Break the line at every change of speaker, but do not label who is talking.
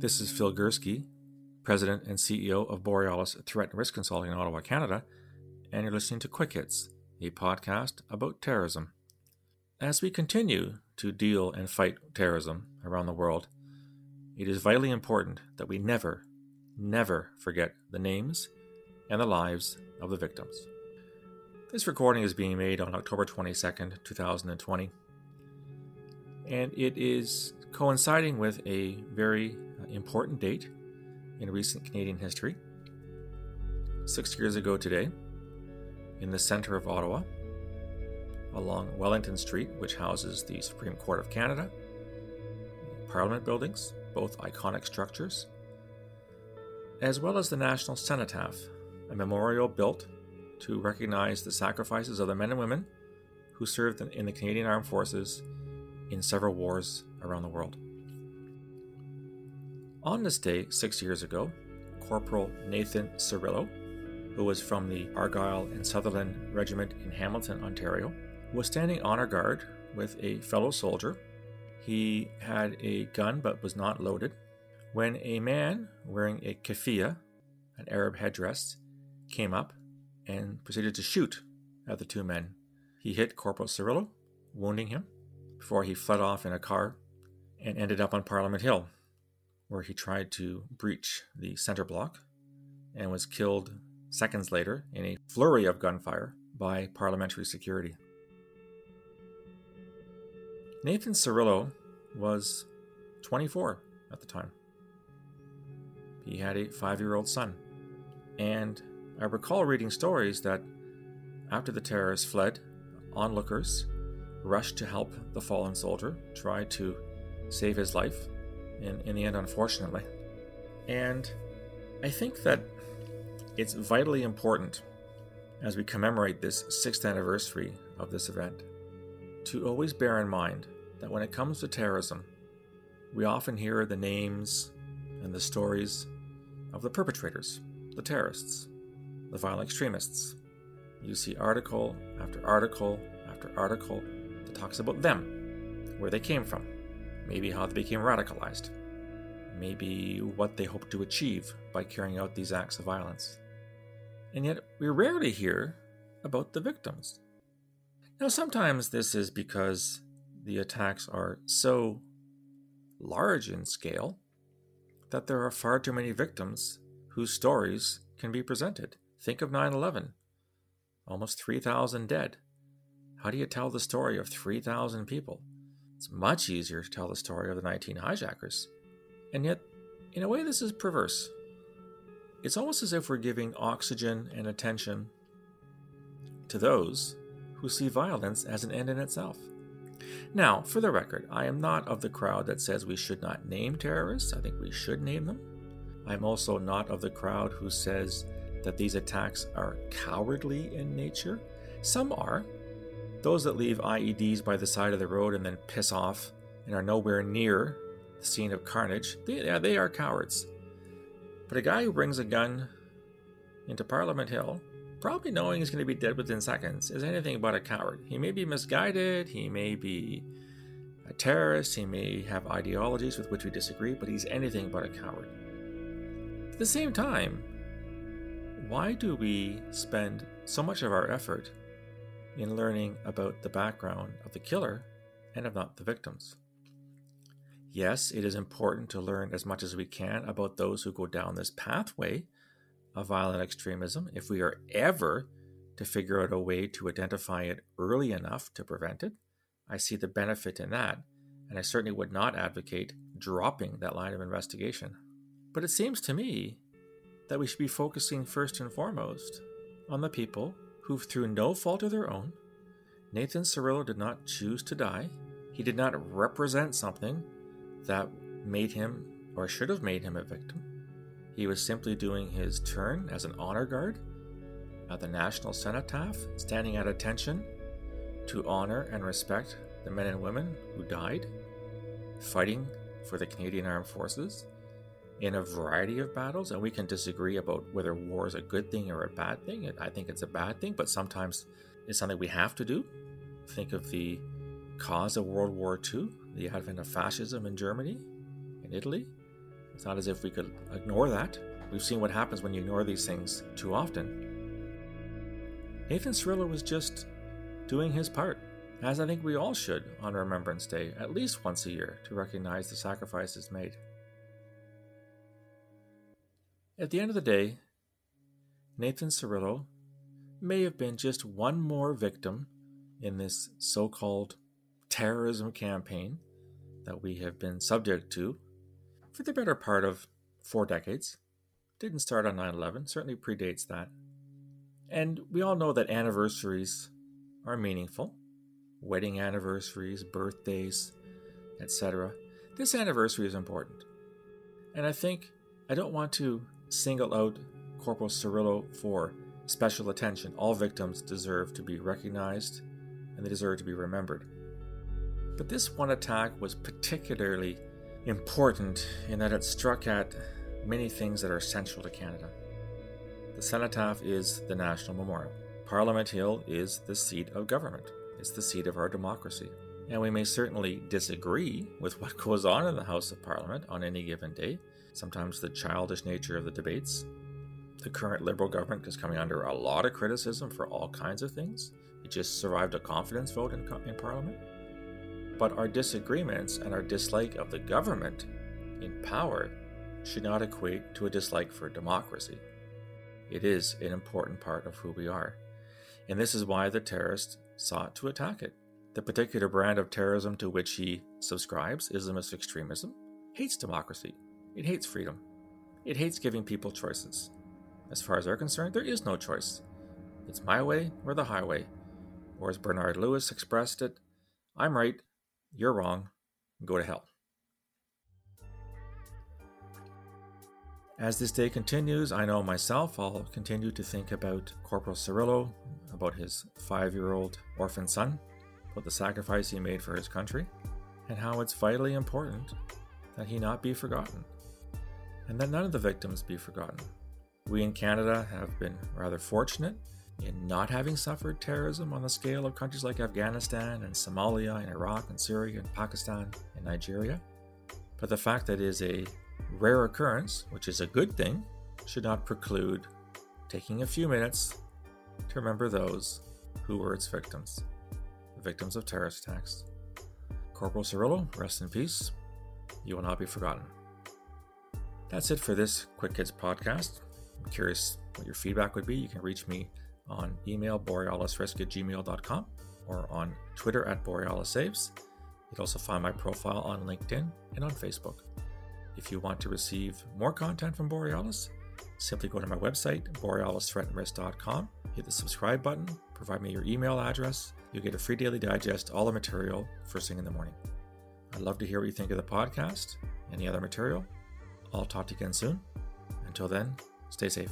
This is Phil Gurski, President and CEO of Borealis Threat and Risk Consulting in Ottawa, Canada, and you're listening to Quick Hits, a podcast about terrorism. As we continue to deal and fight terrorism around the world, it is vitally important that we never, never forget the names and the lives of the victims. This recording is being made on October 22nd, 2020, and it is coinciding with a very important date in recent Canadian history. Six years ago today, in the centre of Ottawa, along Wellington Street, which houses the Supreme Court of Canada, Parliament buildings, both iconic structures, as well as the National Cenotaph, a memorial built to recognize the sacrifices of the men and women who served in the Canadian Armed Forces in several wars around the world. On this day, six years ago, Corporal Nathan Cirillo, who was from the Argyll and Sutherland Regiment in Hamilton, Ontario, was standing honor guard with a fellow soldier. He had a gun but was not loaded when a man wearing a keffiyeh, an Arab headdress, came up and proceeded to shoot at the two men. He hit Corporal Cirillo, wounding him, before he fled off in a car and ended up on Parliament Hill, where he tried to breach the center block and was killed seconds later in a flurry of gunfire by parliamentary security. Nathan Cirillo was 24 at the time. He had a five year old son. And I recall reading stories that after the terrorists fled, onlookers rushed to help the fallen soldier, tried to save his life, in, in the end, unfortunately. And I think that it's vitally important as we commemorate this sixth anniversary of this event to always bear in mind that when it comes to terrorism, we often hear the names and the stories of the perpetrators, the terrorists, the violent extremists. You see article after article after article that talks about them, where they came from, maybe how they became radicalized, maybe what they hoped to achieve by carrying out these acts of violence. And yet, we rarely hear about the victims. Now, sometimes this is because the attacks are so large in scale that there are far too many victims whose stories can be presented. Think of 9 11. Almost 3,000 dead. How do you tell the story of 3,000 people? It's much easier to tell the story of the 19 hijackers. And yet, in a way, this is perverse. It's almost as if we're giving oxygen and attention to those who see violence as an end in itself. Now, for the record, I am not of the crowd that says we should not name terrorists. I think we should name them. I'm also not of the crowd who says that these attacks are cowardly in nature. Some are. Those that leave IEDs by the side of the road and then piss off and are nowhere near the scene of carnage, they, yeah, they are cowards. But a guy who brings a gun into Parliament Hill, probably knowing he's going to be dead within seconds, is anything but a coward. He may be misguided, he may be a terrorist, he may have ideologies with which we disagree, but he's anything but a coward. At the same time, why do we spend so much of our effort in learning about the background of the killer and of not the victims? Yes, it is important to learn as much as we can about those who go down this pathway of violent extremism if we are ever to figure out a way to identify it early enough to prevent it. I see the benefit in that, and I certainly would not advocate dropping that line of investigation. But it seems to me that we should be focusing first and foremost on the people who, through no fault of their own, Nathan Cirillo did not choose to die. He did not represent something that made him or should have made him a victim. He was simply doing his turn as an honor guard at the National Cenotaph, standing at attention to honor and respect the men and women who died fighting for the Canadian Armed Forces in a variety of battles. And we can disagree about whether war is a good thing or a bad thing. I think it's a bad thing, but sometimes it's something we have to do. Think of the cause of World War II, the advent of fascism in Germany, in Italy, It's not as if we could ignore that. We've seen what happens when you ignore these things too often. Nathan Cirillo was just doing his part, as I think we all should on Remembrance Day, at least once a year, to recognize the sacrifices made. At the end of the day, Nathan Cirillo may have been just one more victim in this so called terrorism campaign that we have been subject to for the better part of four decades. Didn't start on 9 11, certainly predates that. And we all know that anniversaries are meaningful wedding anniversaries, birthdays, etc. This anniversary is important. And I think I don't want to single out Corporal Cirillo for special attention. All victims deserve to be recognized and they deserve to be remembered. But this one attack was particularly important in that it struck at many things that are central to Canada. The cenotaph is the national memorial. Parliament Hill is the seat of government. It's the seat of our democracy. And we may certainly disagree with what goes on in the House of Parliament on any given day, sometimes the childish nature of the debates. The current Liberal government is coming under a lot of criticism for all kinds of things. It just survived a confidence vote in, in Parliament. But our disagreements and our dislike of the government in power should not equate to a dislike for democracy. It is an important part of who we are. And this is why the terrorist sought to attack it. The particular brand of terrorism to which he subscribes, Islamist extremism, hates democracy. It hates freedom. It hates giving people choices. As far as they're concerned, there is no choice. It's my way or the highway. Or as Bernard Lewis expressed it, I'm right, you're wrong, go to hell. As this day continues, I know myself I'll continue to think about Corporal Cirillo, about his five year old orphan son, about the sacrifice he made for his country, and how it's vitally important that he not be forgotten, and that none of the victims be forgotten. We in Canada have been rather fortunate in not having suffered terrorism on the scale of countries like Afghanistan and Somalia and Iraq and Syria and Pakistan and Nigeria. But the fact that it is a rare occurrence, which is a good thing, should not preclude taking a few minutes to remember those who were its victims, the victims of terrorist attacks. Corporal Cirillo, rest in peace. You will not be forgotten. That's it for this Quick Hits podcast. I'm curious what your feedback would be. You can reach me on email borealisrisk at gmail.com or on Twitter at borealissaves. You'll also find my profile on LinkedIn and on Facebook. If you want to receive more content from Borealis, simply go to my website, borealisthreatandrisk.com, hit the subscribe button, provide me your email address. You'll get a free daily digest, all the material first thing in the morning. I'd love to hear what you think of the podcast, any other material. I'll talk to you again soon. Until then, stay safe.